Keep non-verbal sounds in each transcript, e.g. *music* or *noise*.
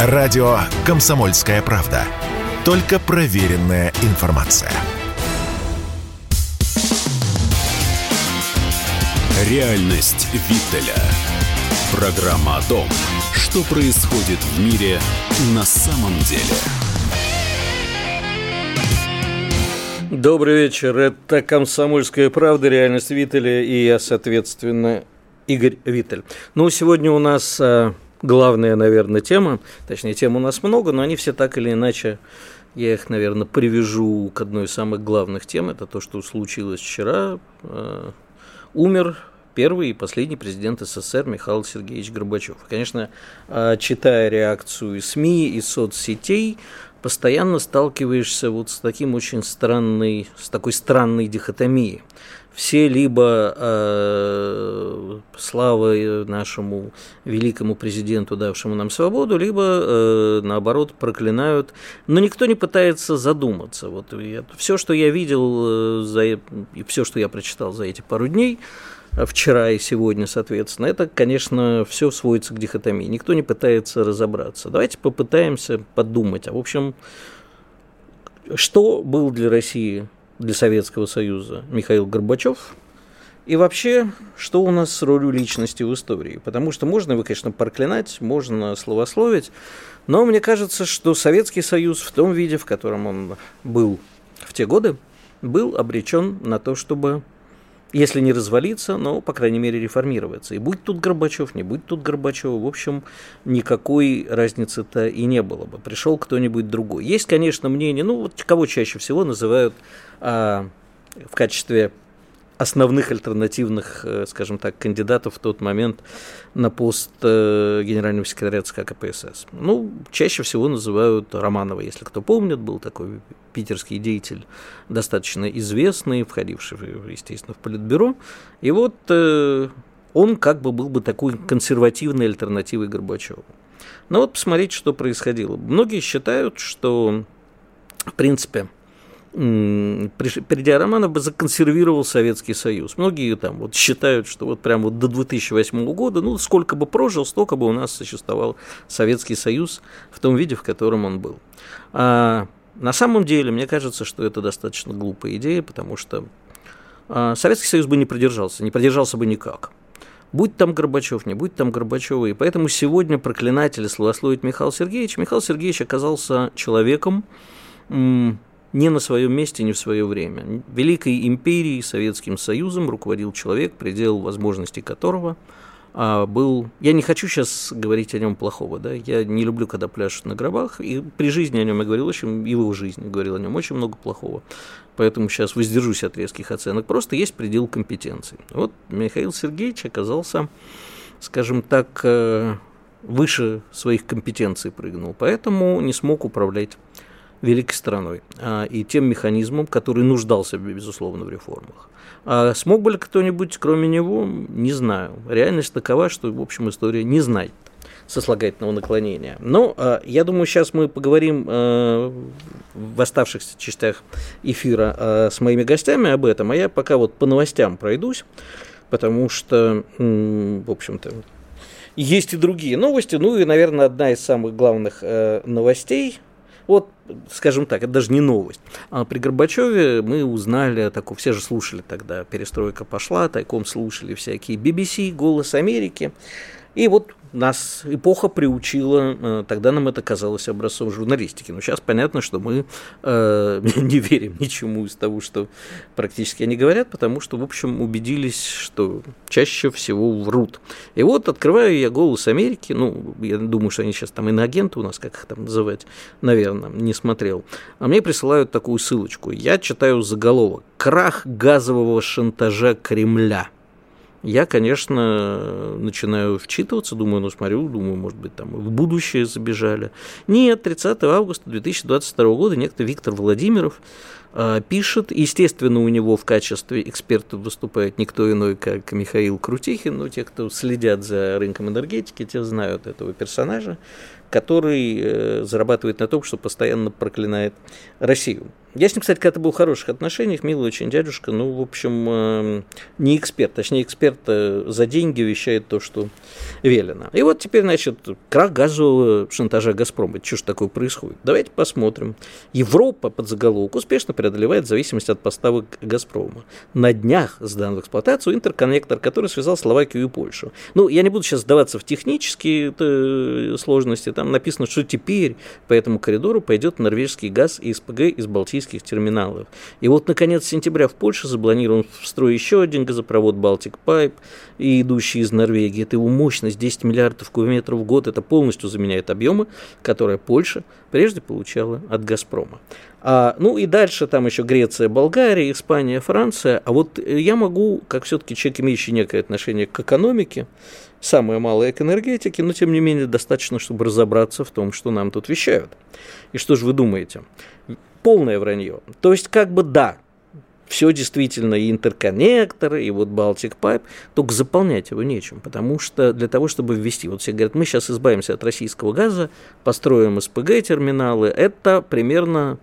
Радио «Комсомольская правда». Только проверенная информация. Реальность Виттеля. Программа о том, что происходит в мире на самом деле. Добрый вечер. Это «Комсомольская правда», «Реальность Виттеля» и я, соответственно, Игорь Виттель. Ну, сегодня у нас а, главная, наверное, тема, точнее, тем у нас много, но они все так или иначе, я их, наверное, привяжу к одной из самых главных тем, это то, что случилось вчера. А, умер первый и последний президент СССР Михаил Сергеевич Горбачев. Конечно, а, читая реакцию СМИ, и соцсетей, постоянно сталкиваешься вот с таким очень странной, с такой странной дихотомией. Все либо э, слава нашему великому президенту, давшему нам свободу, либо э, наоборот проклинают, но никто не пытается задуматься. Вот я, все, что я видел э, за, и все, что я прочитал за эти пару дней, вчера и сегодня, соответственно, это, конечно, все сводится к дихотомии. Никто не пытается разобраться. Давайте попытаемся подумать. А, в общем, что был для России, для Советского Союза Михаил Горбачев? И вообще, что у нас с ролью личности в истории? Потому что можно его, конечно, проклинать, можно словословить, но мне кажется, что Советский Союз в том виде, в котором он был в те годы, был обречен на то, чтобы если не развалиться, но, по крайней мере, реформироваться. И будь тут Горбачев, не будь тут Горбачева, в общем, никакой разницы-то и не было бы. Пришел кто-нибудь другой. Есть, конечно, мнение, ну, вот кого чаще всего называют а, в качестве основных альтернативных, э, скажем так, кандидатов в тот момент на пост э, генерального секретаря ЦК КПСС. Ну, чаще всего называют Романова, если кто помнит, был такой питерский деятель, достаточно известный, входивший, естественно, в Политбюро. И вот э, он как бы был бы такой консервативной альтернативой Горбачеву. Но вот посмотрите, что происходило. Многие считают, что, в принципе, придя Романов бы законсервировал Советский Союз. Многие там вот считают, что вот прям вот до 2008 года, ну, сколько бы прожил, столько бы у нас существовал Советский Союз в том виде, в котором он был. А на самом деле, мне кажется, что это достаточно глупая идея, потому что а, Советский Союз бы не продержался, не продержался бы никак. Будь там Горбачев, не будь там Горбачева. И поэтому сегодня проклинать или славословить Михаил Сергеевич, Михаил Сергеевич оказался человеком, не на своем месте, не в свое время. Великой империей, Советским Союзом руководил человек, предел возможностей которого а, был... Я не хочу сейчас говорить о нем плохого, да, я не люблю, когда пляшут на гробах, и при жизни о нем я говорил очень, его жизни говорил о нем очень много плохого, поэтому сейчас воздержусь от резких оценок. Просто есть предел компетенции. Вот Михаил Сергеевич оказался, скажем так, э, выше своих компетенций прыгнул, поэтому не смог управлять великой страной а, и тем механизмом, который нуждался, безусловно, в реформах. А смог бы ли кто-нибудь, кроме него, не знаю. Реальность такова, что, в общем, история не знает сослагательного наклонения. Но э, я думаю, сейчас мы поговорим э, в оставшихся частях эфира э, с моими гостями об этом, а я пока вот по новостям пройдусь, потому что, в общем-то, есть и другие новости. Ну и, наверное, одна из самых главных э, новостей вот, скажем так, это даже не новость. А при Горбачеве мы узнали, такую, все же слушали тогда, перестройка пошла, тайком слушали всякие BBC, Голос Америки. И вот нас эпоха приучила, э, тогда нам это казалось образцом журналистики. Но сейчас понятно, что мы э, *laughs* не верим ничему из того, что практически они говорят, потому что, в общем, убедились, что чаще всего врут. И вот открываю я «Голос Америки», ну, я думаю, что они сейчас там иноагенты у нас, как их там называть, наверное, не смотрел. А мне присылают такую ссылочку. Я читаю заголовок «Крах газового шантажа Кремля». Я, конечно, начинаю вчитываться, думаю, ну смотрю, думаю, может быть, там в будущее забежали. Нет, 30 августа 2022 года некто Виктор Владимиров пишет, естественно, у него в качестве эксперта выступает никто иной, как Михаил Крутихин, но те, кто следят за рынком энергетики, те знают этого персонажа, который э, зарабатывает на том, что постоянно проклинает Россию. Я с ним, кстати, когда-то был в хороших отношениях, милый очень дядюшка, ну, в общем, э, не эксперт, точнее, эксперт э, за деньги вещает то, что велено. И вот теперь, значит, крах газового шантажа «Газпрома». Что ж такое происходит? Давайте посмотрим. Европа под заголовок успешно преодолевает зависимость от поставок «Газпрома». На днях сдан в эксплуатацию интерконнектор, который связал Словакию и Польшу. Ну, я не буду сейчас сдаваться в технические э, сложности. Там написано, что теперь по этому коридору пойдет норвежский газ и СПГ из балтийских терминалов. И вот, наконец, сентября в Польше запланирован в строй еще один газопровод «Балтик Пайп», идущий из Норвегии. Это его мощность 10 миллиардов кубометров в год. Это полностью заменяет объемы, которые Польша прежде получала от «Газпрома». А, ну и дальше там еще Греция, Болгария, Испания, Франция. А вот я могу, как все-таки человек, имеющий некое отношение к экономике, самое малое к энергетике, но тем не менее достаточно, чтобы разобраться в том, что нам тут вещают. И что же вы думаете? Полное вранье. То есть как бы да, все действительно и интерконнектор, и вот Baltic Pipe, только заполнять его нечем, потому что для того, чтобы ввести, вот все говорят, мы сейчас избавимся от российского газа, построим СПГ-терминалы, это примерно,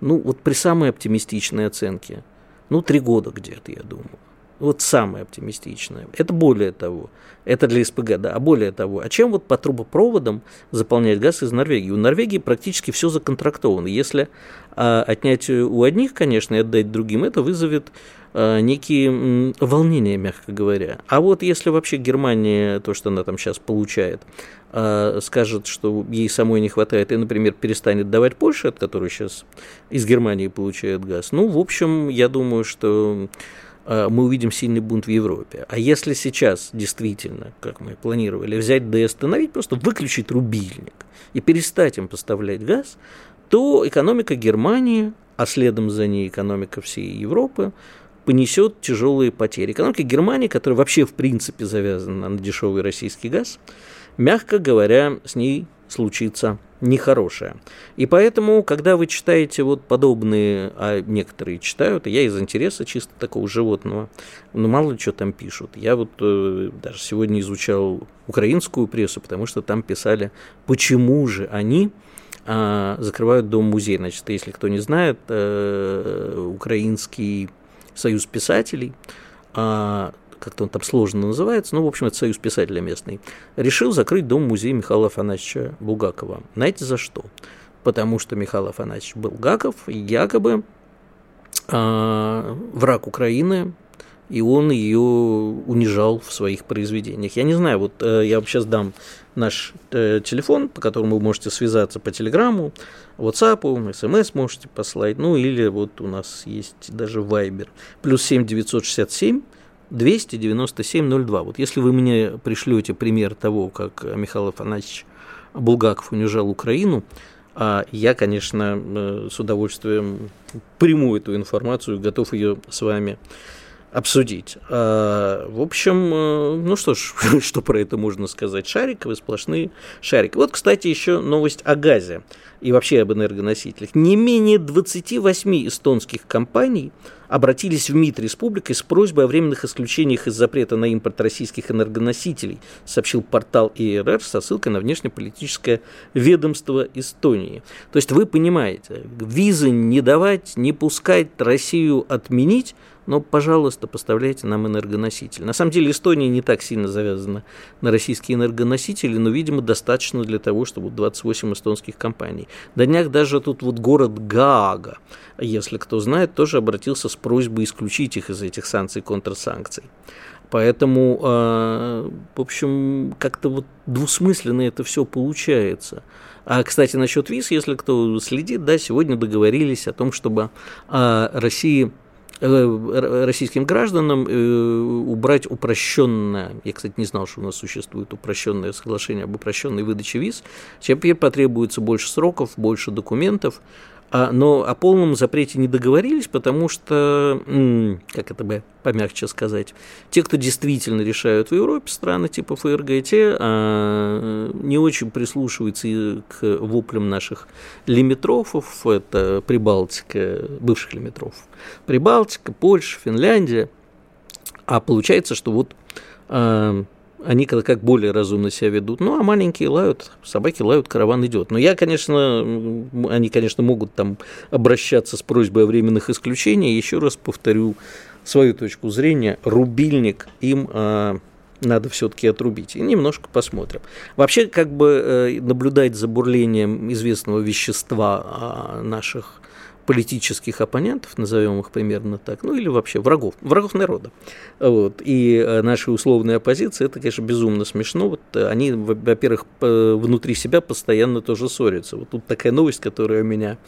ну вот при самой оптимистичной оценке, ну три года где-то, я думаю. Вот самое оптимистичное. Это более того. Это для СПГ, да. А более того, а чем вот по трубопроводам заполнять газ из Норвегии? У Норвегии практически все законтрактовано. Если а, отнять у одних, конечно, и отдать другим, это вызовет некие м, волнения, мягко говоря. А вот если вообще Германия, то, что она там сейчас получает, а, скажет, что ей самой не хватает и, например, перестанет давать Польше, от которой сейчас из Германии получает газ, ну, в общем, я думаю, что Э, мы увидим сильный бунт в Европе. А если сейчас действительно, как мы планировали, взять да и остановить, просто выключить рубильник и перестать им поставлять газ, то экономика Германии, а следом за ней экономика всей Европы, понесет тяжелые потери. Экономика Германии, которая вообще в принципе завязана на дешевый российский газ, мягко говоря, с ней случится нехорошее. И поэтому, когда вы читаете вот подобные, а некоторые читают, я из интереса чисто такого животного, ну мало ли что там пишут. Я вот э, даже сегодня изучал украинскую прессу, потому что там писали, почему же они э, закрывают дом-музей. Значит, если кто не знает, э, украинский союз писателей э, как-то он там сложно называется, ну, в общем, это союз писателя местный, решил закрыть дом-музей Михаила Афанасьевича Булгакова. Знаете за что? Потому что Михаил Афанасьевич Булгаков якобы э, враг Украины, и он ее унижал в своих произведениях. Я не знаю, вот э, я вам сейчас дам наш э, телефон, по которому вы можете связаться по телеграмму, WhatsApp, смс можете послать, ну или вот у нас есть даже Viber, плюс 7 967 297-02. Вот если вы мне пришлете пример того, как Михаил Афанасьевич Булгаков унижал Украину, а я, конечно, э, с удовольствием приму эту информацию, готов ее с вами обсудить. А, в общем, э, ну что ж, *laughs* что про это можно сказать? Шариковые сплошные шарики. Вот, кстати, еще новость о газе и вообще об энергоносителях. Не менее 28 эстонских компаний обратились в МИД республики с просьбой о временных исключениях из запрета на импорт российских энергоносителей, сообщил портал ИРР со ссылкой на внешнеполитическое ведомство Эстонии. То есть вы понимаете, визы не давать, не пускать, Россию отменить – но, пожалуйста, поставляйте нам энергоносители. На самом деле Эстония не так сильно завязана на российские энергоносители, но, видимо, достаточно для того, чтобы 28 эстонских компаний. До днях даже тут вот город Гаага, если кто знает, тоже обратился с просьбой исключить их из этих санкций, контрсанкций. Поэтому, э, в общем, как-то вот двусмысленно это все получается. А, кстати, насчет виз, если кто следит, да, сегодня договорились о том, чтобы э, России российским гражданам э, убрать упрощенное, я, кстати, не знал, что у нас существует упрощенное соглашение об упрощенной выдаче виз, теперь потребуется больше сроков, больше документов, но о полном запрете не договорились, потому что, как это бы помягче сказать, те, кто действительно решают в Европе страны типа ФРГ, те а, не очень прислушиваются к воплям наших лимитрофов, это Прибалтика, бывших лимитрофов, Прибалтика, Польша, Финляндия, а получается, что вот а, они как более разумно себя ведут. Ну, а маленькие лают, собаки лают, караван идет. Но я, конечно, они, конечно, могут там обращаться с просьбой о временных исключениях. Еще раз повторю свою точку зрения. Рубильник им а, надо все-таки отрубить. И немножко посмотрим. Вообще, как бы э, наблюдать за бурлением известного вещества а, наших политических оппонентов, назовем их примерно так, ну или вообще врагов, врагов народа. Вот. И э, наши условные оппозиции, это, конечно, безумно смешно. Вот э, они, во-первых, внутри себя постоянно тоже ссорятся. Вот тут такая новость, которая меня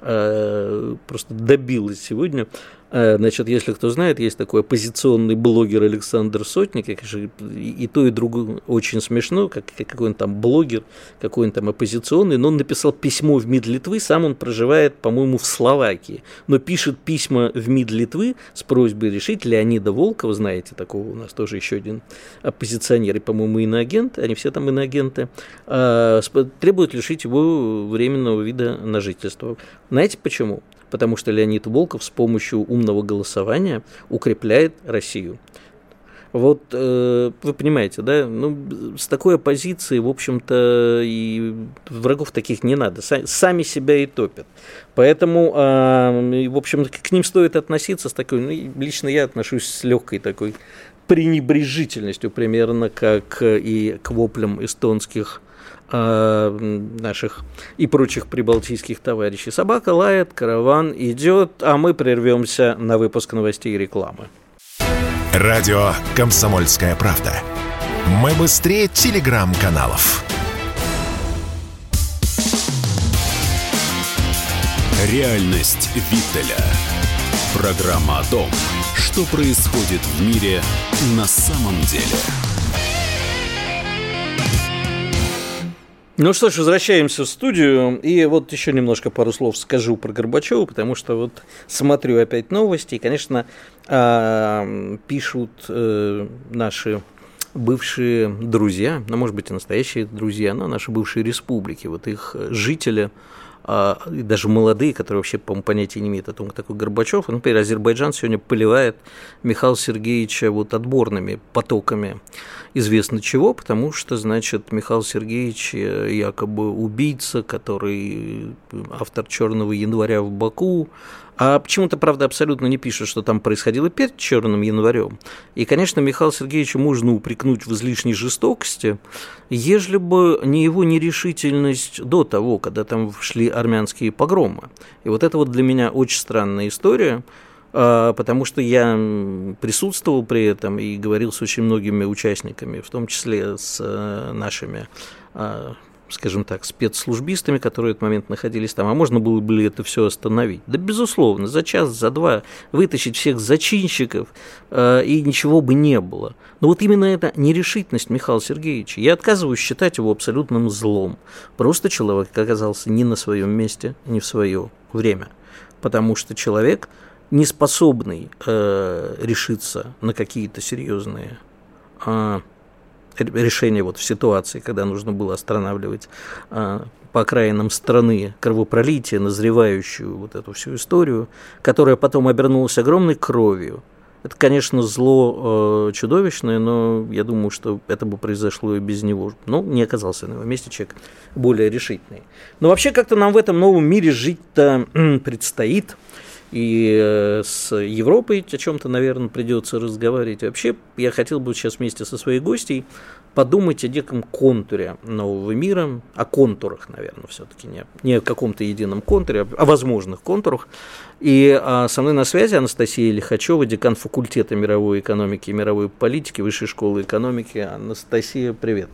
просто добилась сегодня. Э, значит, если кто знает, есть такой оппозиционный блогер Александр Сотник, и то, и другое очень смешно, как какой он там блогер, какой он там оппозиционный, но он написал письмо в МИД Литвы, сам он проживает, по-моему, в Словакии, но пишет письма в МИД Литвы с просьбой решить Леонида Волкова, знаете, такого у нас тоже еще один оппозиционер, и, по-моему, иноагент, они все там иноагенты, а, требует лишить его временного вида на жительство. Знаете почему? потому что Леонид Волков с помощью умного голосования укрепляет Россию. Вот э, вы понимаете, да, ну, с такой оппозицией, в общем-то, и врагов таких не надо, сами себя и топят. Поэтому, э, в общем, к ним стоит относиться с такой, ну, лично я отношусь с легкой такой пренебрежительностью, примерно как и к воплям эстонских Э, наших и прочих прибалтийских товарищей. Собака лает, караван идет, а мы прервемся на выпуск новостей и рекламы. Радио «Комсомольская правда». Мы быстрее телеграм-каналов. Реальность Виттеля. Программа о том, что происходит в мире на самом деле. Ну что ж, возвращаемся в студию. И вот еще немножко пару слов скажу про Горбачева, потому что вот смотрю опять новости, и, конечно, а, пишут э, наши бывшие друзья, ну, может быть, и настоящие друзья, но наши бывшие республики, вот их жители, и даже молодые, которые вообще, по-моему, понятия не имеют о том, кто такой Горбачев. Например, Азербайджан сегодня поливает Михаила Сергеевича вот отборными потоками известно чего, потому что, значит, Михаил Сергеевич э, якобы убийца, который автор «Черного января» в Баку, а почему-то, правда, абсолютно не пишут, что там происходило перед Черным январем. И, конечно, Михаила Сергеевича можно упрекнуть в излишней жестокости, ежели бы не его нерешительность до того, когда там шли армянские погромы. И вот это вот для меня очень странная история, а, потому что я присутствовал при этом и говорил с очень многими участниками, в том числе с э, нашими а, скажем так, спецслужбистами, которые в этот момент находились там, а можно было бы это все остановить? Да, безусловно, за час, за два вытащить всех зачинщиков, э, и ничего бы не было. Но вот именно эта нерешительность Михаила Сергеевича, я отказываюсь считать его абсолютным злом. Просто человек оказался не на своем месте, не в свое время. Потому что человек – не способный э, решиться на какие-то серьезные э, решения вот в ситуации, когда нужно было останавливать э, по окраинам страны кровопролитие, назревающую вот эту всю историю, которая потом обернулась огромной кровью. Это, конечно, зло э, чудовищное, но я думаю, что это бы произошло и без него. Но не оказался на его месте человек более решительный. Но вообще как-то нам в этом новом мире жить-то предстоит – и э, с Европой о чем-то, наверное, придется разговаривать. Вообще, я хотел бы сейчас вместе со своей гостей подумать о неком контуре нового мира, о контурах, наверное, все-таки не, не о каком-то едином контуре, а о возможных контурах. И а, со мной на связи Анастасия Лихачева, декан факультета мировой экономики и мировой политики Высшей школы экономики. Анастасия, привет.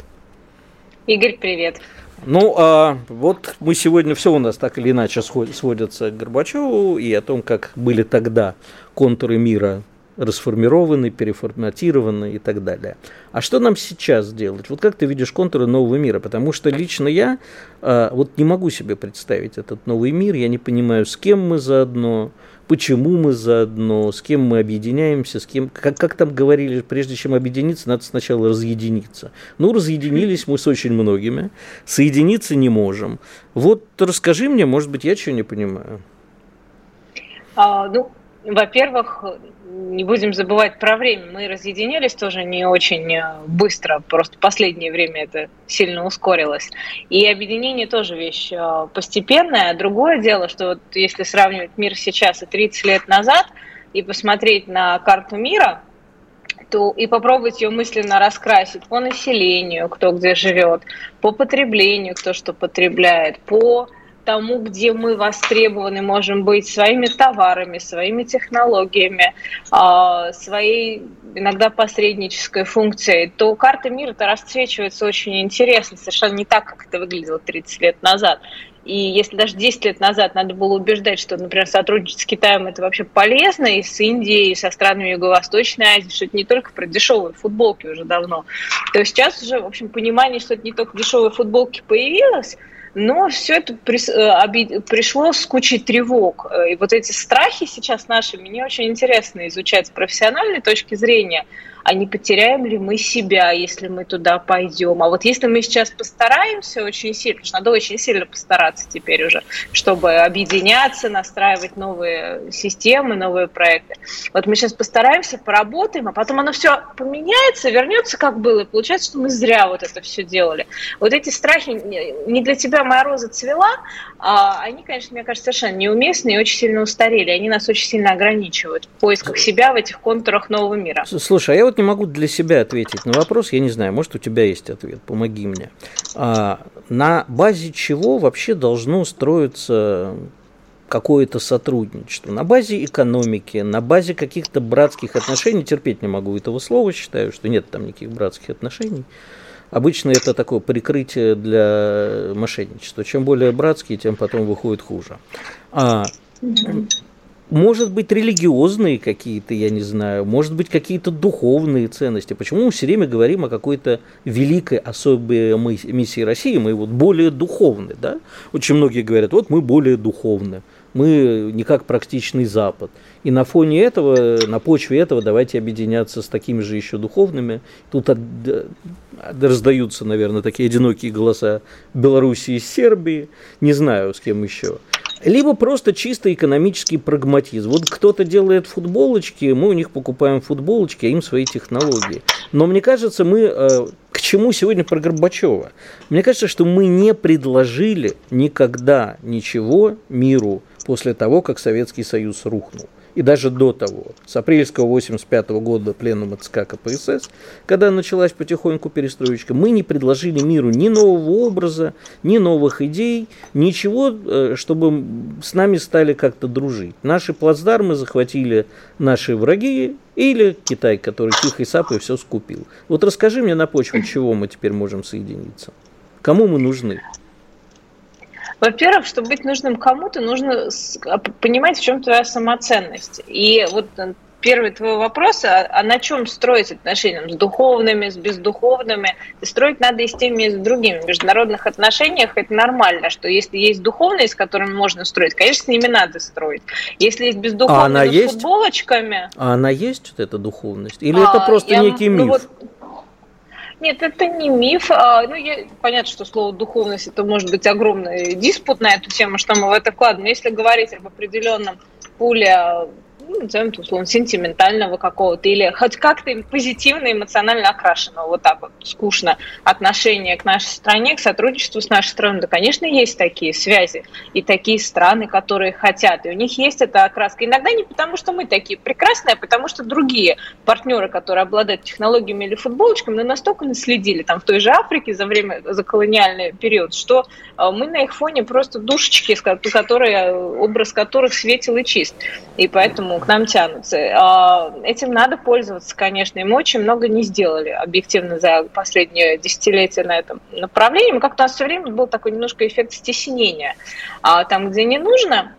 Игорь, привет. Ну, а вот мы сегодня все у нас так или иначе сводятся к Горбачеву и о том, как были тогда контуры мира расформированы, переформатированы и так далее. А что нам сейчас делать? Вот как ты видишь контуры нового мира? Потому что лично я а, вот не могу себе представить этот новый мир, я не понимаю, с кем мы заодно, почему мы заодно, с кем мы объединяемся, с кем, как, как там говорили, прежде чем объединиться, надо сначала разъединиться. Ну, разъединились мы с очень многими, соединиться не можем. Вот расскажи мне, может быть, я чего не понимаю. А, ну, Во-первых, не будем забывать про время. Мы разъединились тоже не очень э, быстро, просто последнее время это сильно ускорилось. И объединение тоже вещь э, постепенная. Другое дело, что вот если сравнивать мир сейчас и 30 лет назад, и посмотреть на карту мира, то и попробовать ее мысленно раскрасить по населению, кто где живет, по потреблению, кто что потребляет, по тому, где мы востребованы можем быть своими товарами, своими технологиями, а, своей иногда посреднической функцией, то карта мира то расцвечивается очень интересно, совершенно не так, как это выглядело 30 лет назад. И если даже 10 лет назад надо было убеждать, что, например, сотрудничать с Китаем это вообще полезно, и с Индией, и со странами Юго-Восточной Азии, что это не только про дешевые футболки уже давно, то сейчас уже, в общем, понимание, что это не только дешевые футболки появилось, но все это э, пришло с кучей тревог. Э, и вот эти страхи сейчас наши мне очень интересно изучать с профессиональной точки зрения – а не потеряем ли мы себя, если мы туда пойдем. А вот если мы сейчас постараемся очень сильно, потому что надо очень сильно постараться теперь уже, чтобы объединяться, настраивать новые системы, новые проекты. Вот мы сейчас постараемся, поработаем, а потом оно все поменяется, вернется как было, и получается, что мы зря вот это все делали. Вот эти страхи, не для тебя моя роза цвела, а они, конечно, мне кажется, совершенно неуместны и очень сильно устарели. Они нас очень сильно ограничивают в поисках себя в этих контурах нового мира. Слушай, а я вот не могу для себя ответить на вопрос, я не знаю, может, у тебя есть ответ, помоги мне. А, на базе чего вообще должно строиться какое-то сотрудничество. На базе экономики, на базе каких-то братских отношений, терпеть не могу этого слова, считаю, что нет там никаких братских отношений. Обычно это такое прикрытие для мошенничества. Чем более братские, тем потом выходит хуже. А, может быть, религиозные какие-то, я не знаю, может быть, какие-то духовные ценности. Почему мы все время говорим о какой-то великой особой миссии России, мы вот более духовны, да? Очень многие говорят, вот мы более духовны, мы не как практичный Запад. И на фоне этого, на почве этого давайте объединяться с такими же еще духовными. Тут от, раздаются, наверное, такие одинокие голоса Белоруссии и Сербии, не знаю, с кем еще. Либо просто чисто экономический прагматизм. Вот кто-то делает футболочки, мы у них покупаем футболочки, а им свои технологии. Но мне кажется, мы э, к чему сегодня про Горбачева? Мне кажется, что мы не предложили никогда ничего миру после того, как Советский Союз рухнул и даже до того, с апрельского 85 года пленума ЦК КПСС, когда началась потихоньку перестроечка, мы не предложили миру ни нового образа, ни новых идей, ничего, э, чтобы с нами стали как-то дружить. Наши плацдармы захватили наши враги или Китай, который тихой сапой все скупил. Вот расскажи мне на почве, чего мы теперь можем соединиться. Кому мы нужны? Во-первых, чтобы быть нужным кому-то, нужно а, понимать, в чем твоя самоценность. И вот э, первый твой вопрос, а, а на чем строить отношения? С духовными, с бездуховными? Строить надо и с теми, и с другими. В международных отношениях это нормально, что если есть духовные, с которыми можно строить, конечно, с ними надо строить. Если есть бездуховные, а она есть? футболочками... А она есть, вот эта духовность? Или а, это просто я, некий ну миф? Ну, вот, нет, это не миф. А, ну, я, понятно, что слово духовность это может быть огромный диспут на эту тему, что мы в это вкладываем. Если говорить об определенном пуле ну, назовем это условно, сентиментального какого-то, или хоть как-то позитивно, эмоционально окрашенного, вот так вот, скучно, отношение к нашей стране, к сотрудничеству с нашей страной. Да, конечно, есть такие связи и такие страны, которые хотят, и у них есть эта окраска. Иногда не потому, что мы такие прекрасные, а потому что другие партнеры, которые обладают технологиями или футболочками, мы настолько наследили там в той же Африке за время, за колониальный период, что э, мы на их фоне просто душечки, которые, образ которых светил и чист. И поэтому к нам тянутся. А, этим надо пользоваться, конечно, и мы очень много не сделали объективно за последние десятилетия на этом направлении. Как-то у нас все время был такой немножко эффект стеснения. А там, где не нужно,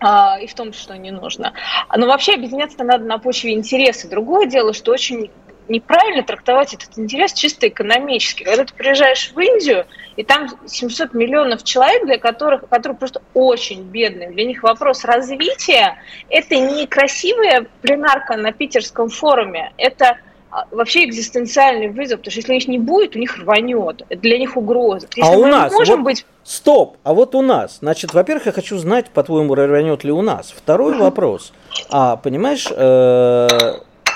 а, и в том, что не нужно. Но вообще объединяться надо на почве интереса. Другое дело, что очень неправильно трактовать этот интерес чисто экономически. Когда ты приезжаешь в Индию, и там 700 миллионов человек, для которых, которые просто очень бедные, для них вопрос развития – это не красивая пленарка на питерском форуме, это а, вообще экзистенциальный вызов, потому что если их не будет, у них рванет, это для них угроза. Если а у нас, можем вот, быть... стоп, а вот у нас, значит, во-первых, я хочу знать, по-твоему, рванет ли у нас. Второй вопрос, а понимаешь, э,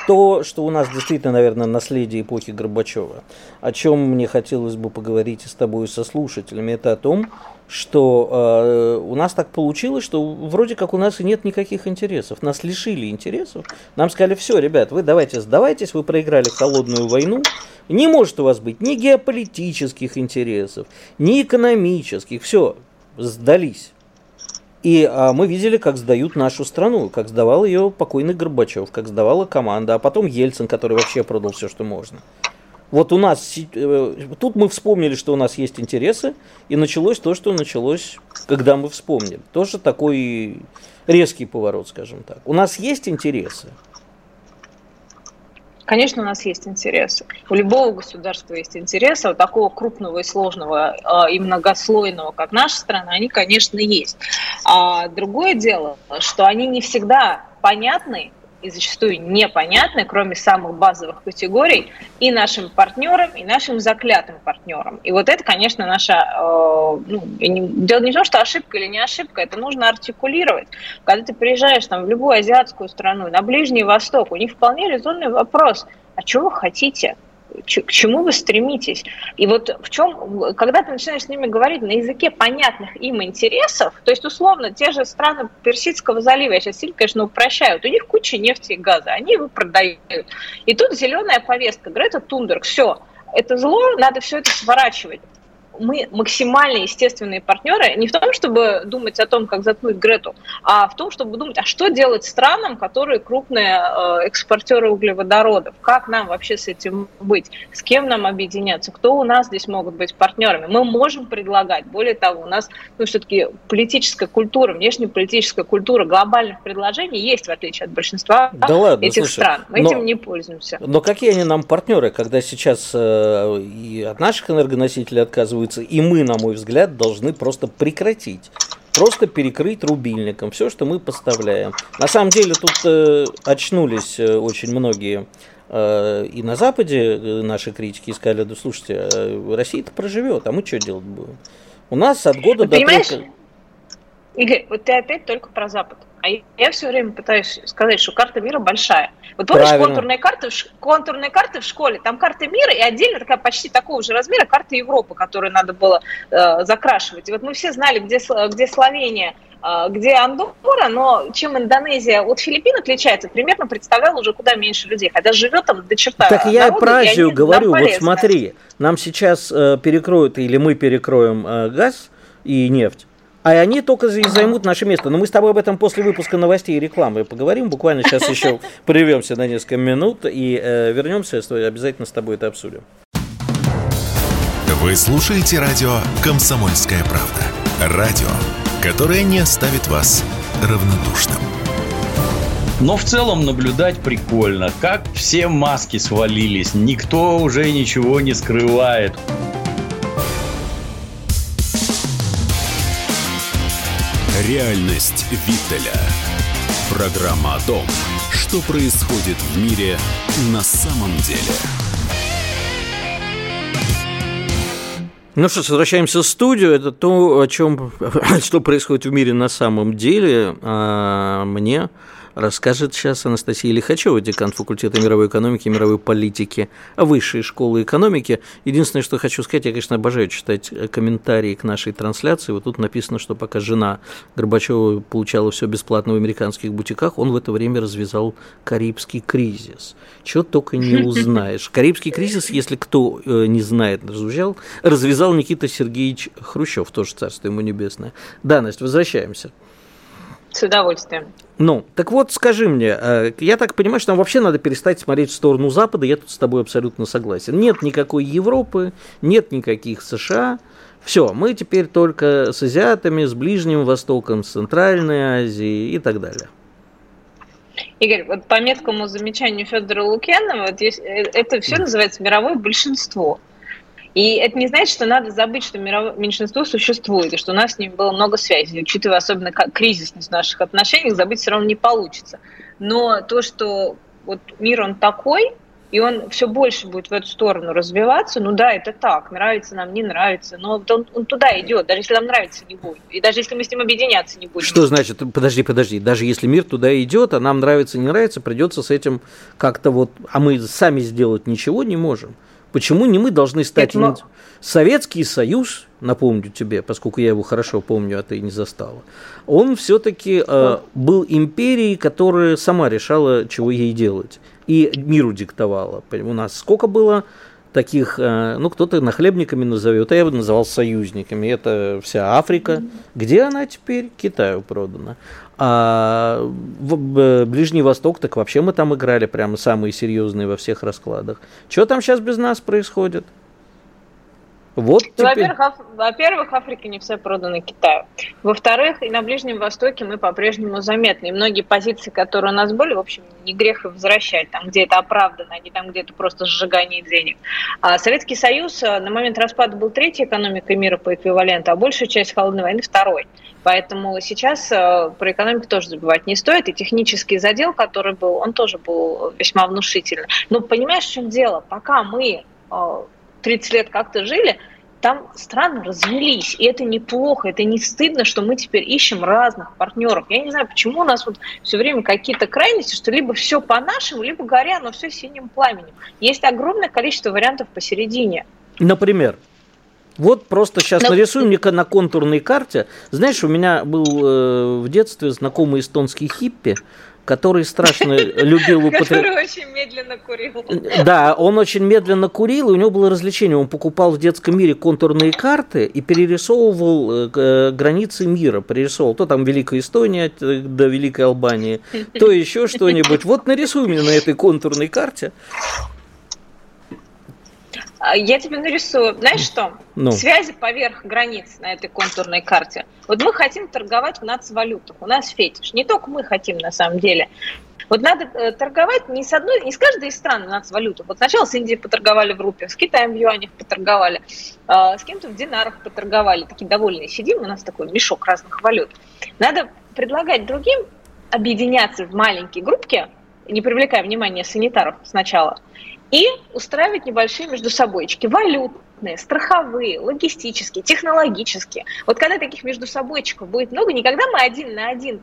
то, что у нас действительно, наверное, наследие эпохи Горбачева, о чем мне хотелось бы поговорить с тобой и со слушателями, это о том, что э, у нас так получилось, что вроде как у нас и нет никаких интересов. Нас лишили интересов. Нам сказали, все, ребят, вы давайте сдавайтесь, вы проиграли холодную войну. Не может у вас быть ни геополитических интересов, ни экономических. Все, сдались. И а, мы видели, как сдают нашу страну, как сдавал ее покойный Горбачев, как сдавала команда, а потом Ельцин, который вообще продал все, что можно. Вот у нас, э, тут мы вспомнили, что у нас есть интересы, и началось то, что началось, когда мы вспомнили. Тоже такой резкий поворот, скажем так. У нас есть интересы, Конечно, у нас есть интересы. У любого государства есть интересы. У такого крупного и сложного а, и многослойного, как наша страна, они, конечно, есть. А другое дело, что они не всегда понятны и зачастую непонятны, кроме самых базовых категорий, и нашим партнерам, и нашим заклятым партнерам. И вот это, конечно, наша... Э, ну, дело не в том, что ошибка или не ошибка, это нужно артикулировать. Когда ты приезжаешь там, в любую азиатскую страну, на Ближний Восток, у них вполне резонный вопрос, а что вы хотите? К чему вы стремитесь. И вот в чем, когда ты начинаешь с ними говорить на языке понятных им интересов, то есть, условно, те же страны Персидского залива, я сейчас сильно, конечно, упрощаю, у них куча нефти и газа, они его продают. И тут зеленая повестка, Грета Тундерг, все, это зло, надо все это сворачивать мы максимально естественные партнеры не в том, чтобы думать о том, как заткнуть Грету, а в том, чтобы думать, а что делать странам, которые крупные э, экспортеры углеводородов, как нам вообще с этим быть, с кем нам объединяться, кто у нас здесь могут быть партнерами. Мы можем предлагать, более того, у нас ну, все-таки политическая культура, внешнеполитическая культура глобальных предложений есть, в отличие от большинства да ладно, этих слушай, стран. Мы но, этим не пользуемся. Но какие они нам партнеры, когда сейчас э, и от наших энергоносителей отказывают требуется, и мы, на мой взгляд, должны просто прекратить. Просто перекрыть рубильником все, что мы поставляем. На самом деле тут э, очнулись э, очень многие э, и на Западе э, наши критики сказали, да слушайте, э, Россия-то проживет, а мы что делать будем? У нас от года Вы до понимаешь, трех... Игорь, *laughs* вот ты опять только про Запад. А я все время пытаюсь сказать, что карта мира большая. Вот помнишь Правильно. контурные карты, контурные карты в школе? Там карта мира и отдельно такая почти такого же размера карта Европы, которую надо было э, закрашивать. И вот мы все знали, где, где Словения, э, где Андорра, но чем Индонезия от Филиппин отличается, примерно представлял уже куда меньше людей, хотя живет там до черта. Так я народу, про Азию говорю, вот смотри, нам сейчас э, перекроют или мы перекроем э, газ и нефть, а они только займут наше место. Но мы с тобой об этом после выпуска новостей и рекламы поговорим. Буквально сейчас еще *laughs* прервемся на несколько минут и э, вернемся, обязательно с тобой это обсудим. Вы слушаете радио «Комсомольская правда». Радио, которое не оставит вас равнодушным. Но в целом наблюдать прикольно, как все маски свалились, никто уже ничего не скрывает. Реальность Виттеля. Программа о том, что происходит в мире на самом деле. Ну что возвращаемся в студию. Это то, о чем, *laughs* что происходит в мире на самом деле. А мне расскажет сейчас Анастасия Лихачева, декан факультета мировой экономики и мировой политики Высшей школы экономики. Единственное, что хочу сказать, я, конечно, обожаю читать комментарии к нашей трансляции. Вот тут написано, что пока жена Горбачева получала все бесплатно в американских бутиках, он в это время развязал Карибский кризис. Чего только не *laughs* узнаешь. Карибский кризис, если кто э, не знает, развязал, развязал Никита Сергеевич Хрущев, тоже царство ему небесное. Да, Настя, возвращаемся. С удовольствием. Ну, так вот, скажи мне, э, я так понимаю, что нам вообще надо перестать смотреть в сторону Запада, я тут с тобой абсолютно согласен. Нет никакой Европы, нет никаких США. Все, мы теперь только с азиатами, с Ближним Востоком, с Центральной Азией и так далее. Игорь, вот по меткому замечанию Федора Лукьянова, вот есть, э, это все называется мировое большинство. И это не значит, что надо забыть, что мировое меньшинство существует, и что у нас с ним было много связей. Учитывая особенно кризисность наших отношений, забыть все равно не получится. Но то, что вот мир он такой, и он все больше будет в эту сторону развиваться, ну да, это так, нравится нам, не нравится, но он, он туда идет, даже если нам нравится не будет, и даже если мы с ним объединяться не будем. Что значит, подожди, подожди, даже если мир туда идет, а нам нравится, не нравится, придется с этим как-то вот, а мы сами сделать ничего не можем. Почему не мы должны стать... Нет, но... Советский Союз, напомню тебе, поскольку я его хорошо помню, а ты не застала, он все-таки э, был империей, которая сама решала, чего ей делать и миру диктовала. У нас сколько было таких, э, ну, кто-то нахлебниками назовет, а я бы называл союзниками. Это вся Африка. Где она теперь? Китаю продана. А в Ближний Восток, так вообще мы там играли прямо самые серьезные во всех раскладах. Что там сейчас без нас происходит? Вот ну, во-первых, Аф... во-первых, Африка не все продана Китаю. Во-вторых, и на Ближнем Востоке мы по-прежнему заметны. И многие позиции, которые у нас были, в общем, не грех их возвращать, там, где это оправдано, а не там, где это просто сжигание денег. А Советский Союз э, на момент распада был третьей экономикой мира по эквиваленту, а большая часть холодной войны второй. Поэтому сейчас э, про экономику тоже забывать не стоит. И технический задел, который был, он тоже был весьма внушительный. Но понимаешь, в чем дело? Пока мы э, 30 лет как-то жили, там страны развелись, и это неплохо, это не стыдно, что мы теперь ищем разных партнеров. Я не знаю, почему у нас вот все время какие-то крайности, что либо все по-нашему, либо горя, но все синим пламенем. Есть огромное количество вариантов посередине. Например? Вот просто сейчас Но... нарисуем мне на контурной карте. Знаешь, у меня был э, в детстве знакомый эстонский хиппи, который страшно любил употреблять. Который очень медленно курил. Да, он очень медленно курил, и у него было развлечение. Он покупал в детском мире контурные карты и перерисовывал э, э, границы мира. Перерисовывал то там Великая Эстония э, до Великой Албании, то еще что-нибудь. Вот нарисуй мне на этой контурной карте я тебе нарисую, знаешь что? Ну. Связи поверх границ на этой контурной карте. Вот мы хотим торговать в нацвалютах. У нас фетиш. Не только мы хотим на самом деле. Вот надо э, торговать не с одной, не с каждой из стран нацвалюту. Вот сначала с Индией поторговали в рупиях, с Китаем в юанях поторговали, э, с кем-то в динарах поторговали. Такие довольные сидим, у нас такой мешок разных валют. Надо предлагать другим объединяться в маленькие группки, не привлекая внимания санитаров сначала, и устраивать небольшие между собойчики, валютные, страховые, логистические, технологические. Вот когда таких между собойчиков будет много, не когда мы один на один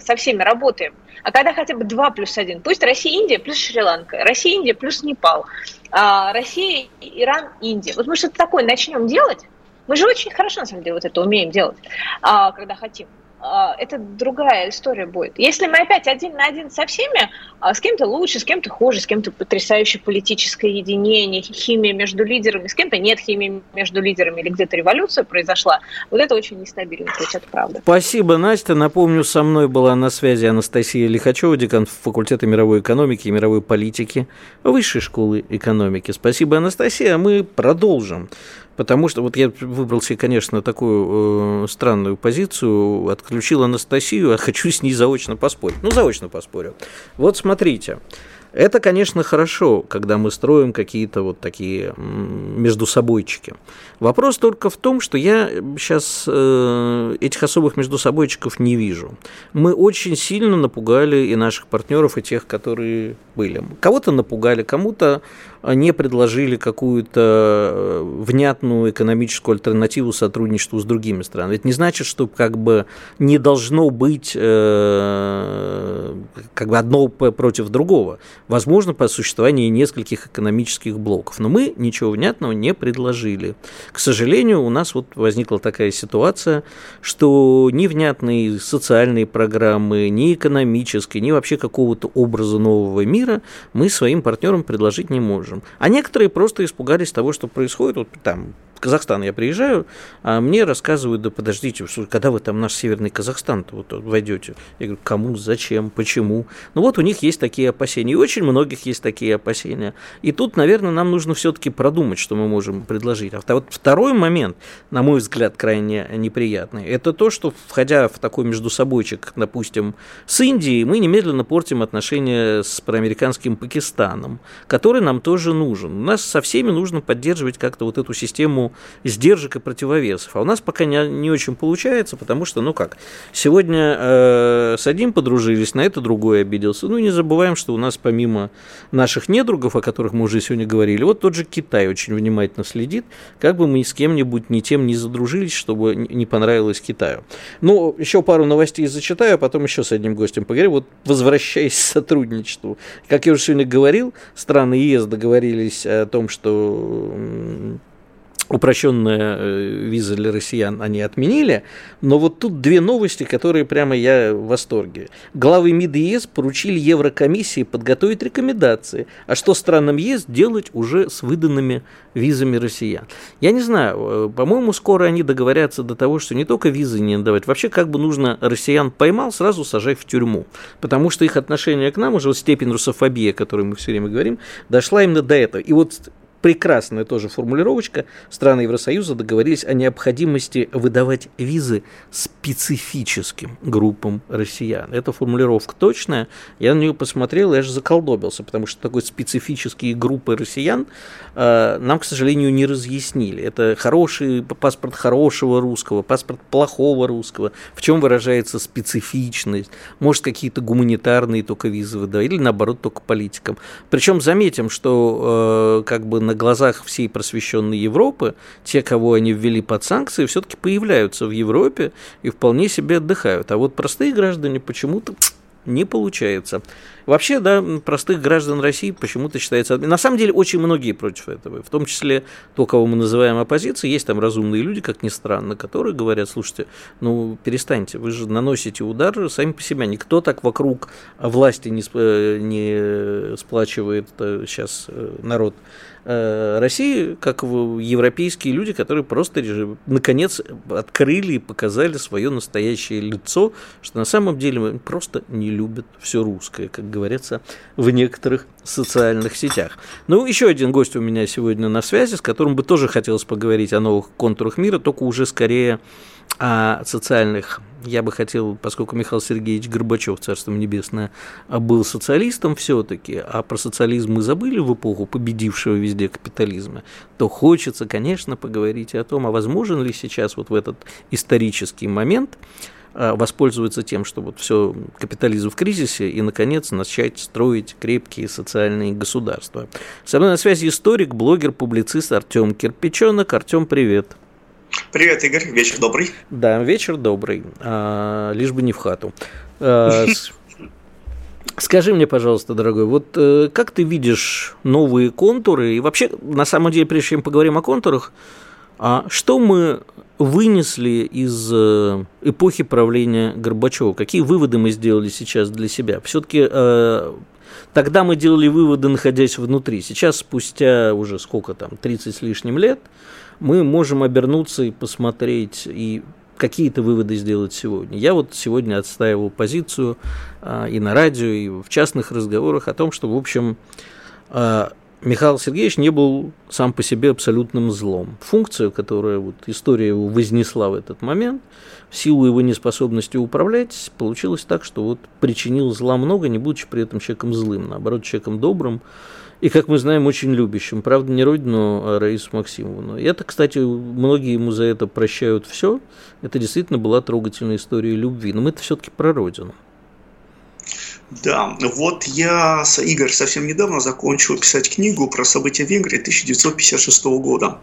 со всеми работаем, а когда хотя бы два плюс один. Пусть Россия, Индия плюс Шри-Ланка, Россия, Индия плюс Непал, а Россия, Иран, Индия. Вот мы что-то такое начнем делать, мы же очень хорошо, на самом деле, вот это умеем делать, а, когда хотим. А, это другая история будет. Если мы опять один на один со всеми, а, с кем-то лучше, с кем-то хуже, с кем-то потрясающее политическое единение, химия между лидерами, с кем-то нет химии между лидерами, или где-то революция произошла, вот это очень нестабильно, это правда. Спасибо, Настя. Напомню, со мной была на связи Анастасия Лихачева, декан факультета мировой экономики и мировой политики Высшей школы экономики. Спасибо, Анастасия. Мы продолжим. Потому что вот я выбрал себе, конечно, такую э, странную позицию, отключил Анастасию, а хочу с ней заочно поспорить. Ну, заочно поспорю. Вот смотрите. Это, конечно, хорошо, когда мы строим какие-то вот такие между собойчики. Вопрос только в том, что я сейчас э, этих особых между собойчиков не вижу. Мы очень сильно напугали и наших партнеров, и тех, которые были. Кого-то напугали, кому-то не предложили какую-то э, внятную экономическую альтернативу сотрудничеству с другими странами. Это не значит, что как бы не должно быть э, как бы одно против другого. Возможно, по существованию нескольких экономических блоков. Но мы ничего внятного не предложили. К сожалению, у нас вот возникла такая ситуация, что ни внятные социальные программы, ни экономические, ни вообще какого-то образа нового мира мы своим партнерам предложить не можем. А некоторые просто испугались того, что происходит. Вот там Казахстан я приезжаю, а мне рассказывают, да подождите, когда вы там наш северный Казахстан вот войдете? Я говорю, кому, зачем, почему? Ну вот у них есть такие опасения, и очень многих есть такие опасения. И тут, наверное, нам нужно все-таки продумать, что мы можем предложить. А вот второй момент, на мой взгляд, крайне неприятный, это то, что, входя в такой между собойчик, допустим, с Индией, мы немедленно портим отношения с проамериканским Пакистаном, который нам тоже нужен. У нас со всеми нужно поддерживать как-то вот эту систему сдержек и противовесов. А у нас пока не, не очень получается, потому что, ну как, сегодня э, с одним подружились, на это другой обиделся. Ну, не забываем, что у нас помимо наших недругов, о которых мы уже сегодня говорили, вот тот же Китай очень внимательно следит, как бы мы с кем-нибудь ни тем не задружились, чтобы не понравилось Китаю. Ну, еще пару новостей зачитаю, а потом еще с одним гостем поговорим. Вот возвращаясь к сотрудничеству. Как я уже сегодня говорил, страны ЕС договорились о том, что упрощенная э, виза для россиян они отменили, но вот тут две новости, которые прямо я в восторге. Главы МИД ЕС поручили Еврокомиссии подготовить рекомендации, а что странам ЕС делать уже с выданными визами россиян. Я не знаю, э, по-моему, скоро они договорятся до того, что не только визы не давать, вообще как бы нужно россиян поймал, сразу сажай в тюрьму, потому что их отношение к нам, уже вот степень русофобии, о которой мы все время говорим, дошла именно до этого. И вот прекрасная тоже формулировочка. Страны Евросоюза договорились о необходимости выдавать визы специфическим группам россиян. Эта формулировка точная. Я на нее посмотрел, я же заколдобился, потому что такой специфические группы россиян э, нам, к сожалению, не разъяснили. Это хороший паспорт хорошего русского, паспорт плохого русского. В чем выражается специфичность? Может, какие-то гуманитарные только визы выдавать, или наоборот, только политикам. Причем заметим, что э, как бы на глазах всей просвещенной Европы те, кого они ввели под санкции, все-таки появляются в Европе и вполне себе отдыхают. А вот простые граждане почему-то не получается. Вообще, да, простых граждан России почему-то считается... На самом деле, очень многие против этого, в том числе то, кого мы называем оппозицией. Есть там разумные люди, как ни странно, которые говорят, слушайте, ну, перестаньте, вы же наносите удар сами по себе. Никто так вокруг власти не, не сплачивает сейчас э, народ Э, России, как европейские люди, которые просто наконец открыли и показали свое настоящее лицо, что на самом деле просто не любят все русское, как говорится в некоторых социальных сетях. Ну, еще один гость у меня сегодня на связи, с которым бы тоже хотелось поговорить о новых контурах мира, только уже скорее о социальных я бы хотел, поскольку Михаил Сергеевич Горбачев, Царством Небесное, был социалистом все-таки, а про социализм мы забыли в эпоху победившего везде капитализма, то хочется, конечно, поговорить о том, а возможен ли сейчас вот в этот исторический момент а, воспользоваться тем, что вот все капитализм в кризисе и, наконец, начать строить крепкие социальные государства. Со мной на связи историк, блогер, публицист Артем Кирпиченок. Артем, привет. Привет, Игорь. Вечер добрый. Да, вечер добрый. А, лишь бы не в хату. А, *laughs* скажи мне, пожалуйста, дорогой, вот э, как ты видишь новые контуры? И вообще, на самом деле, прежде чем поговорим о контурах, а что мы вынесли из э, эпохи правления Горбачева? Какие выводы мы сделали сейчас для себя? Все-таки э, тогда мы делали выводы, находясь внутри. Сейчас, спустя уже сколько там, 30 с лишним лет, мы можем обернуться и посмотреть и какие-то выводы сделать сегодня. Я вот сегодня отстаивал позицию а, и на радио, и в частных разговорах о том, что, в общем, а, Михаил Сергеевич не был сам по себе абсолютным злом. Функция, которую вот история его вознесла в этот момент, в силу его неспособности управлять, получилось так, что вот причинил зла много, не будучи при этом человеком злым, наоборот, человеком добрым, и, как мы знаем, очень любящим. Правда, не родину, а Раису Максимовну. И это, кстати, многие ему за это прощают все. Это действительно была трогательная история любви. Но мы-то все-таки про родину. Да, вот я, Игорь, совсем недавно закончил писать книгу про события Венгрии 1956 года.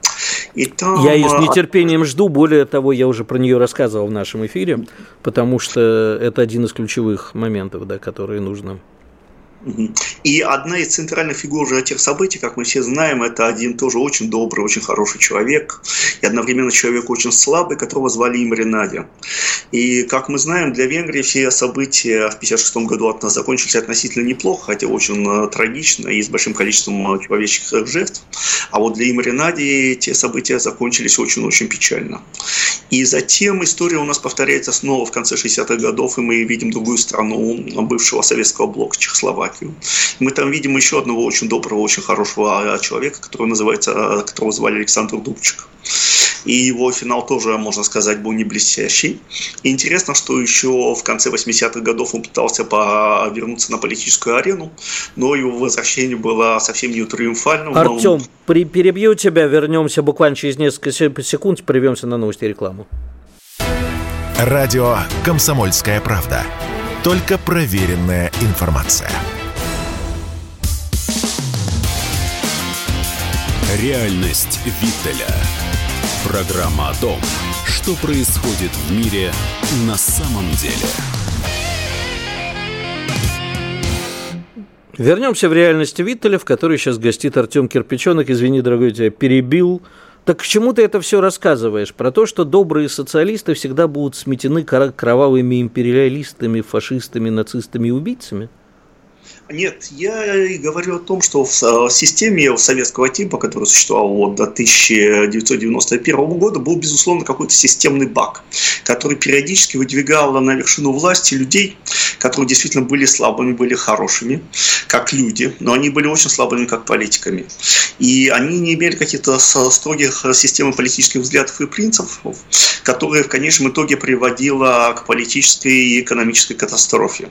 И там... Я ее с нетерпением жду, более того, я уже про нее рассказывал в нашем эфире, потому что это один из ключевых моментов, да, которые нужно и одна из центральных фигур же этих событий, как мы все знаем, это один тоже очень добрый, очень хороший человек, и одновременно человек очень слабый, которого звали им Ренади. И, как мы знаем, для Венгрии все события в 1956 году от нас закончились относительно неплохо, хотя очень э, трагично и с большим количеством э, человеческих жертв. А вот для Имри Нади те события закончились очень-очень печально. И затем история у нас повторяется снова в конце 60-х годов, и мы видим другую страну бывшего советского блока Чехословакии Чехословакию. Мы там видим еще одного очень доброго, очень хорошего а, человека, которого называется, которого звали Александр Дубчик. и его финал тоже, можно сказать, был не блестящий. И интересно, что еще в конце 80-х годов он пытался вернуться на политическую арену, но его возвращение было совсем не триумфальным. Артем, но... перебью тебя, вернемся буквально через несколько секунд, прервемся на новости и рекламу. Радио «Комсомольская правда». Только проверенная информация. Реальность Виттеля. Программа о том, что происходит в мире на самом деле. Вернемся в реальность Виттеля, в которой сейчас гостит Артем Кирпиченок. Извини, дорогой, тебя перебил. Так к чему ты это все рассказываешь? Про то, что добрые социалисты всегда будут сметены кровавыми империалистами, фашистами, нацистами и убийцами? Нет, я и говорю о том, что в системе советского типа, которая существовала вот до 1991 года, был, безусловно, какой-то системный баг, который периодически выдвигал на вершину власти людей, которые действительно были слабыми, были хорошими, как люди, но они были очень слабыми, как политиками. И они не имели каких-то строгих систем политических взглядов и принципов, которые в конечном итоге приводило к политической и экономической катастрофе.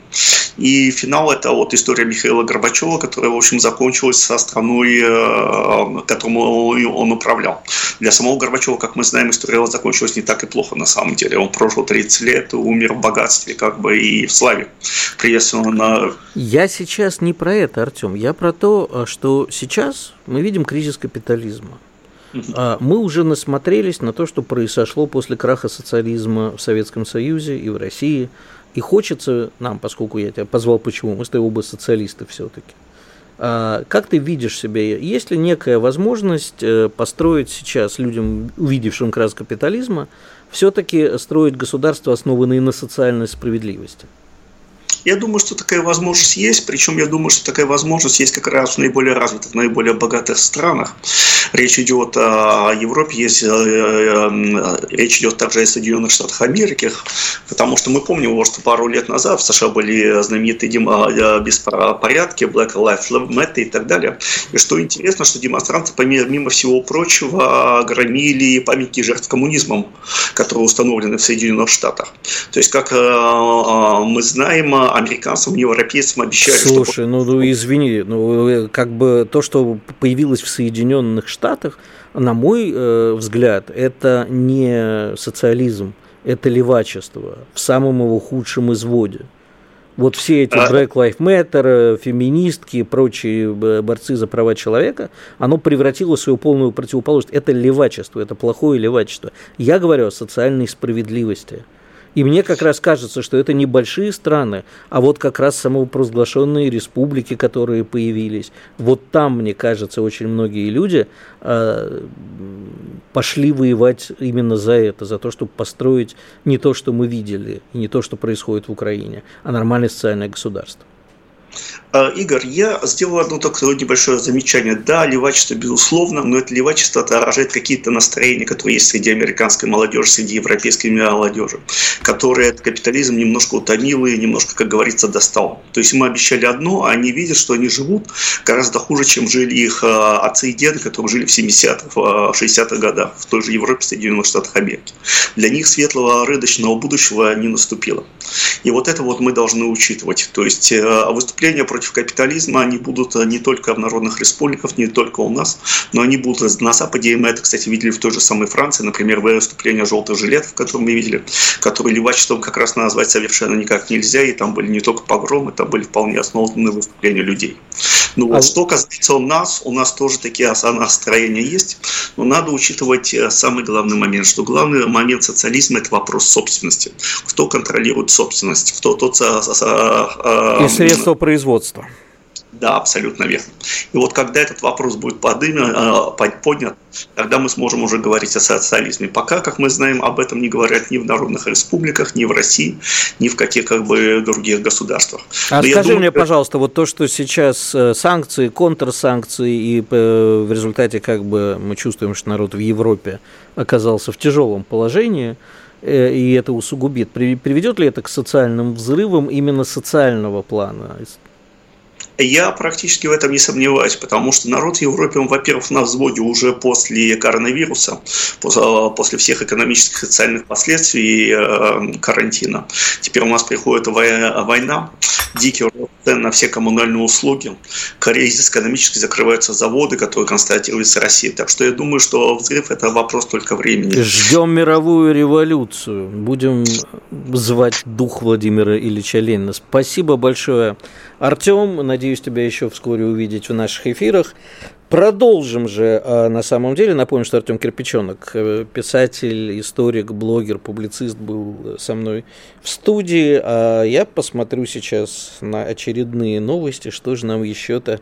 И финал – это вот история Михаила Горбачева, которая, в общем, закончилась со страной, э, которому он управлял. Для самого Горбачева, как мы знаем, история закончилась не так и плохо на самом деле. Он прожил 30 лет, умер в богатстве как бы и в славе. Приветственно на... Я сейчас не про это, Артем. Я про то, что сейчас мы видим кризис капитализма. А, мы уже насмотрелись на то, что произошло после краха социализма в Советском Союзе и в России. И хочется нам, поскольку я тебя позвал, почему? Мы с тобой оба социалисты все-таки. А, как ты видишь себя? Есть ли некая возможность э, построить сейчас людям, увидевшим крах капитализма, все-таки строить государство, основанное на социальной справедливости? Я думаю, что такая возможность есть, причем я думаю, что такая возможность есть как раз в наиболее развитых, наиболее богатых странах. Речь идет о Европе, есть, э, э, речь идет также о Соединенных Штатах Америки, потому что мы помним, что пару лет назад в США были знаменитые э, беспорядки, Black Lives Matter и так далее. И что интересно, что демонстранты, помимо всего прочего, громили памятники жертв коммунизмом, которые установлены в Соединенных Штатах. То есть, как мы знаем, американцам, европейцам обещали, Слушай, что... ну, ну извини, ну как бы то, что появилось в Соединенных Штатах, на мой э, взгляд, это не социализм, это левачество в самом его худшем изводе. Вот все эти а Black Lives Matter, феминистки и прочие борцы за права человека, оно превратило свою полную противоположность. Это левачество, это плохое левачество. Я говорю о социальной справедливости. И мне как раз кажется, что это не большие страны, а вот как раз самопровозглашенные республики, которые появились. Вот там, мне кажется, очень многие люди э, пошли воевать именно за это, за то, чтобы построить не то, что мы видели, и не то, что происходит в Украине, а нормальное социальное государство. А, Игорь, я сделал одно такое небольшое замечание. Да, левачество, безусловно, но это левачество отражает какие-то настроения, которые есть среди американской молодежи, среди европейской молодежи, которые этот капитализм немножко утомил и немножко, как говорится, достал. То есть мы обещали одно, а они видят, что они живут гораздо хуже, чем жили их а, отцы и деды, которые жили в 70-х, 60-х годах в той же Европе, Соединенных Штатах Америки. Для них светлого рыночного будущего не наступило. И вот это вот мы должны учитывать. То есть э, выступления против капитализма, они будут э, не только в народных республиках, не только у нас, но они будут на Западе, и мы это, кстати, видели в той же самой Франции, например, выступление желтых жилетов, которые мы видели, которые левачеством как раз назвать совершенно никак нельзя, и там были не только погромы, там были вполне основанные выступления людей. Ну вот, а... что касается нас, у нас тоже такие настроения есть, но надо учитывать э, самый главный момент, что главный момент социализма – это вопрос собственности. Кто контролирует собственность, кто тот... И средства производства. Да, абсолютно верно. И вот когда этот вопрос будет э, поднят, тогда мы сможем уже говорить о социализме. Пока, как мы знаем, об этом не говорят ни в народных республиках, ни в России, ни в каких как бы других государствах. А Но скажи думаю, мне, пожалуйста, вот то, что сейчас э, санкции, контрсанкции, и э, в результате как бы мы чувствуем, что народ в Европе оказался в тяжелом положении, и это усугубит. Приведет ли это к социальным взрывам именно социального плана? Я практически в этом не сомневаюсь, потому что народ в Европе, он, во-первых, на взводе уже после коронавируса, после всех экономических и социальных последствий э, карантина. Теперь у нас приходит война, дикий цен на все коммунальные услуги, кризис экономически закрываются заводы, которые констатируются Россией. Так что я думаю, что взрыв – это вопрос только времени. Ждем мировую революцию. Будем звать дух Владимира Ильича Ленина. Спасибо большое, Артем. Надеюсь, тебя еще вскоре увидеть в наших эфирах. Продолжим же а, на самом деле. Напомню, что Артем Кирпиченок, э, писатель, историк, блогер, публицист был со мной в студии. А я посмотрю сейчас на очередные новости, что же нам еще-то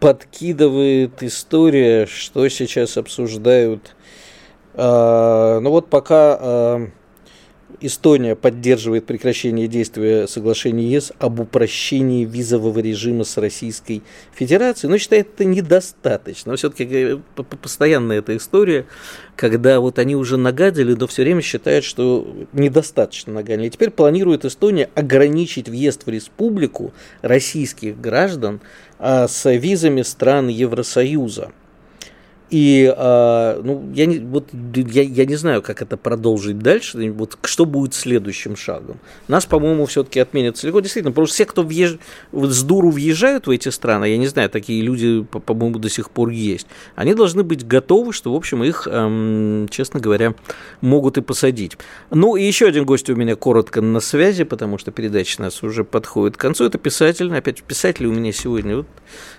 подкидывает история, что сейчас обсуждают. А, ну вот пока Эстония поддерживает прекращение действия соглашения ЕС об упрощении визового режима с Российской Федерацией, но считает это недостаточно. Но все-таки постоянная эта история, когда вот они уже нагадили, но все время считают, что недостаточно нагадили. Теперь планирует Эстония ограничить въезд в республику российских граждан а, с визами стран Евросоюза. И а, ну, я, не, вот, я, я не знаю, как это продолжить дальше, вот, что будет следующим шагом. Нас, по-моему, все-таки отменят целиком. Действительно, потому что все, кто въезж... вот, с дуру въезжают в эти страны, я не знаю, такие люди, по-моему, до сих пор есть, они должны быть готовы, что, в общем, их, эм, честно говоря, могут и посадить. Ну, и еще один гость у меня коротко на связи, потому что передача нас уже подходит к концу. Это писатель, опять писатель у меня сегодня вот,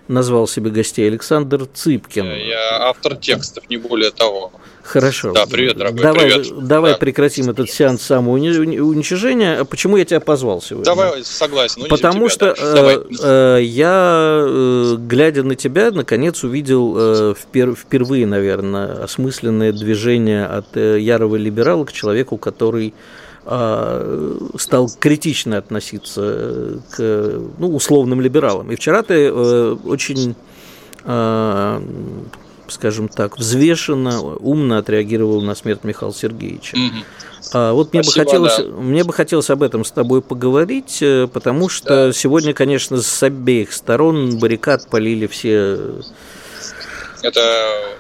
назвал себе гостей Александр Цыпкин. Я автор текстов, не более того. Хорошо. Да, привет, дорогой, давай, привет. Давай да. прекратим этот сеанс самоуничижения. А почему я тебя позвал сегодня? Давай, согласен. Ну, Потому тебя, что э, э, я, э, глядя на тебя, наконец увидел э, впер, впервые, наверное, осмысленное движение от э, ярого либерала к человеку, который э, стал критично относиться к ну, условным либералам. И вчера ты э, очень э, скажем так, взвешенно, умно отреагировал на смерть Михаила Сергеевича. Угу. А, вот мне Спасибо, бы хотелось, да. мне бы хотелось об этом с тобой поговорить, э, потому что да. сегодня, конечно, с обеих сторон баррикад полили все. Это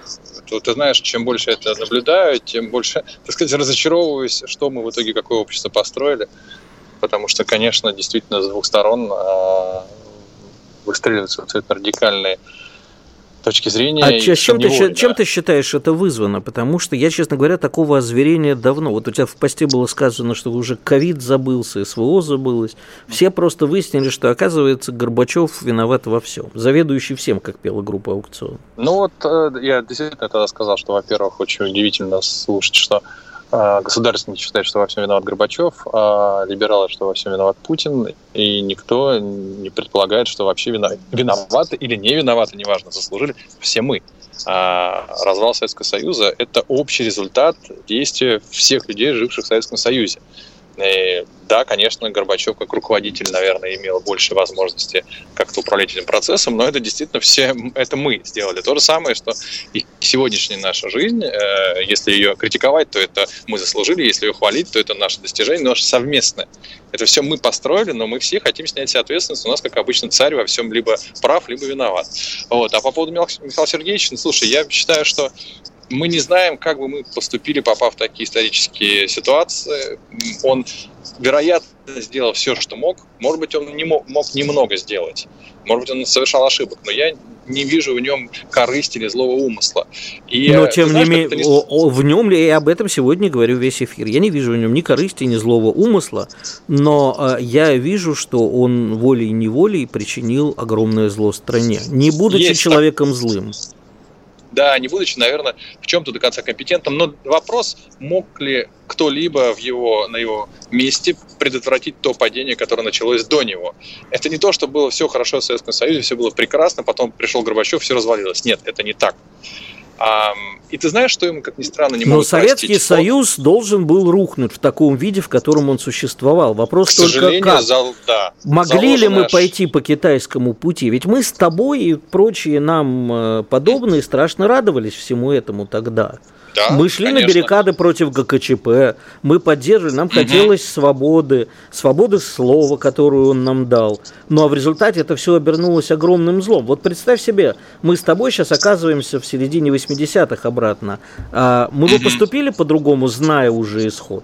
ты, ты знаешь, чем больше я это наблюдаю, тем больше, так сказать, разочаровываюсь, что мы в итоге какое общество построили, потому что, конечно, действительно с двух сторон э, выстреливаются абсолютно радикальные точки зрения. А чем, ты, да. чем ты считаешь это вызвано? Потому что я, честно говоря, такого озверения давно. Вот у тебя в посте было сказано, что уже ковид забылся, СВО забылось. Все просто выяснили, что, оказывается, Горбачев виноват во всем. Заведующий всем, как пела группа «Аукцион». Ну вот э, я действительно тогда сказал, что, во-первых, очень удивительно слушать, что государственники считают, что во всем виноват Горбачев, а либералы, что во всем виноват Путин, и никто не предполагает, что вообще виноваты, виноваты или не виноваты, неважно, заслужили все мы. А развал Советского Союза – это общий результат действия всех людей, живших в Советском Союзе. И да, конечно, Горбачев как руководитель, наверное, имел больше возможности как-то управлять этим процессом, но это действительно все, это мы сделали. То же самое, что и сегодняшняя наша жизнь, э, если ее критиковать, то это мы заслужили, если ее хвалить, то это наше достижение, наше совместное. Это все мы построили, но мы все хотим снять себе ответственность. У нас, как обычно, царь во всем либо прав, либо виноват. Вот. А по поводу Михаила Сергеевича, ну, слушай, я считаю, что мы не знаем, как бы мы поступили, попав в такие исторические ситуации. Он, вероятно, сделал все, что мог. Может быть, он не мог, мог немного сделать. Может быть, он совершал ошибок, но я не вижу в нем корысти или злого умысла. И, но, тем знаешь, не менее, не... в нем, я об этом сегодня говорю весь эфир, я не вижу в нем ни корысти, ни злого умысла, но э, я вижу, что он волей-неволей причинил огромное зло стране, не будучи Есть человеком так... злым. Да, не будучи, наверное, в чем-то до конца компетентным, но вопрос, мог ли кто-либо в его, на его месте предотвратить то падение, которое началось до него. Это не то, что было все хорошо в Советском Союзе, все было прекрасно, потом пришел Горбачев, все развалилось. Нет, это не так. И ты знаешь, что ему, как ни странно, не Но Советский простить? Союз должен был рухнуть в таком виде, в котором он существовал. Вопрос к только как. Зал, да, Могли ли мы наш... пойти по китайскому пути? Ведь мы с тобой и прочие нам э, подобные страшно радовались всему этому тогда. Да, мы шли конечно. на баррикады против ГКЧП, мы поддерживали, нам угу. хотелось свободы, свободы слова, которую он нам дал. Ну а в результате это все обернулось огромным злом. Вот представь себе, мы с тобой сейчас оказываемся в середине 80-х обратно. А мы бы поступили по-другому, зная уже исход?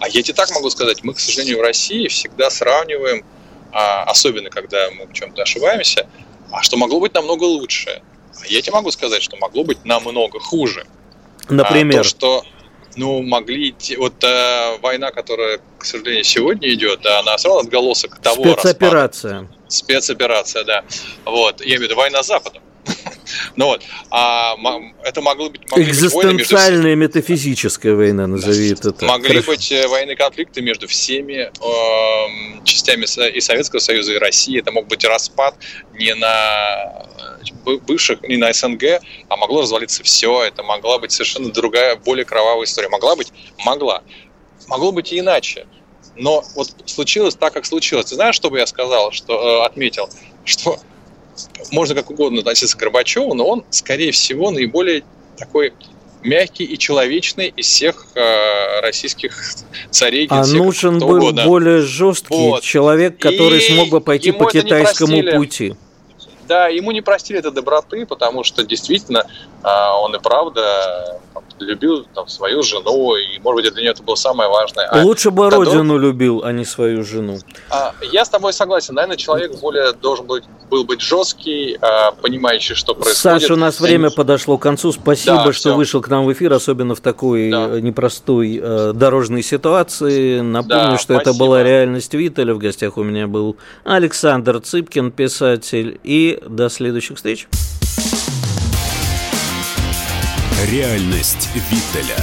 А я тебе так могу сказать, мы, к сожалению, в России всегда сравниваем, а, особенно когда мы в чем-то ошибаемся, а что могло быть намного лучше. А я тебе могу сказать, что могло быть намного хуже. Например? А, то, что ну, могли идти... Вот э, война, которая, к сожалению, сегодня идет, она все равно отголосок того Спецоперация. Распада. Спецоперация, да. Вот. Я имею в виду война с Западом. *laughs* Ну вот, а это могло быть... Экзистенциальная между... метафизическая война, назови это так. Могли Хорошо. быть э, военные конфликты между всеми э, частями и Советского Союза, и России. Это мог быть распад не на бывших, не на СНГ, а могло развалиться все. Это могла быть совершенно другая, более кровавая история. Могла быть? Могла. Могло быть и иначе. Но вот случилось так, как случилось. Ты знаешь, что бы я сказал, что э, отметил? Что можно как угодно относиться к Горбачеву, но он, скорее всего, наиболее такой мягкий и человечный из всех э, российских царей. А нужен был угодно. более жесткий вот. человек, который и смог бы пойти по китайскому пути. Да, ему не простили этой доброты, потому что действительно он и правда любил там, свою жену, и, может быть, для нее это было самое важное. А Лучше бы Тодор... родину любил, а не свою жену. А, я с тобой согласен. Наверное, человек более должен быть, был быть жесткий, а, понимающий, что происходит. Саша, у нас время подошло к концу. Спасибо, да, что все. вышел к нам в эфир, особенно в такой да. непростой э, дорожной ситуации. Напомню, да, что спасибо. это была реальность Виталя. В гостях у меня был Александр Цыпкин, писатель. И до следующих встреч. Реальность Виттеля.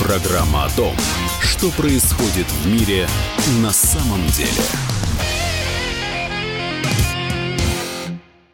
Программа о том, что происходит в мире на самом деле.